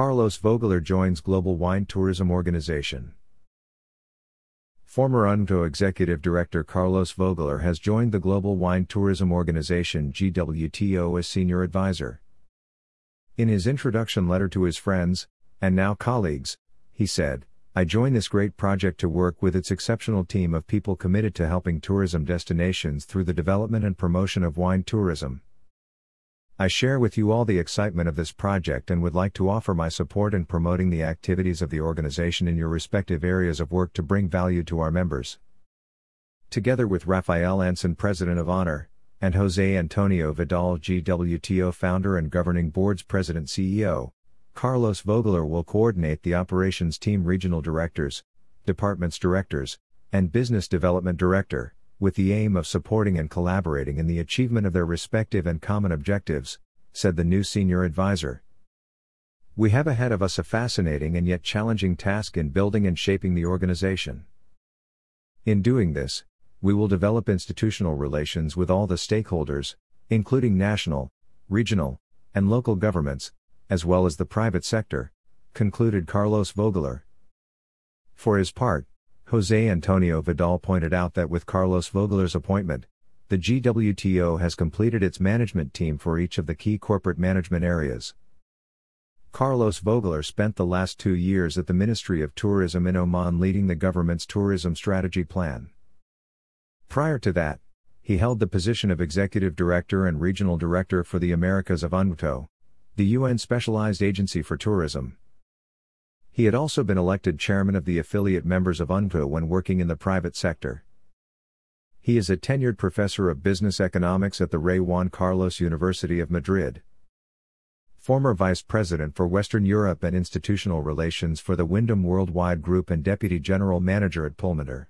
Carlos Vogeler joins Global Wine Tourism Organization. Former UNWTO Executive Director Carlos Vogeler has joined the Global Wine Tourism Organization GWTO as Senior Advisor. In his introduction letter to his friends, and now colleagues, he said, I join this great project to work with its exceptional team of people committed to helping tourism destinations through the development and promotion of wine tourism. I share with you all the excitement of this project and would like to offer my support in promoting the activities of the organization in your respective areas of work to bring value to our members. Together with Rafael Anson, President of Honor, and Jose Antonio Vidal, GWTO founder and governing board's president CEO, Carlos Vogeler will coordinate the operations team regional directors, departments directors, and business development director with the aim of supporting and collaborating in the achievement of their respective and common objectives, said the new senior advisor. We have ahead of us a fascinating and yet challenging task in building and shaping the organization. In doing this, we will develop institutional relations with all the stakeholders, including national, regional, and local governments, as well as the private sector, concluded Carlos Vogeler. For his part, Jose Antonio Vidal pointed out that with Carlos Vogeler's appointment, the GWTO has completed its management team for each of the key corporate management areas. Carlos Vogeler spent the last two years at the Ministry of Tourism in Oman leading the government's tourism strategy plan. Prior to that, he held the position of Executive Director and Regional Director for the Americas of UNWTO, the UN Specialized Agency for Tourism. He had also been elected chairman of the affiliate members of UNWTO when working in the private sector. He is a tenured professor of business economics at the Rey Juan Carlos University of Madrid. Former vice president for Western Europe and institutional relations for the Wyndham Worldwide Group and deputy general manager at Pullmantur.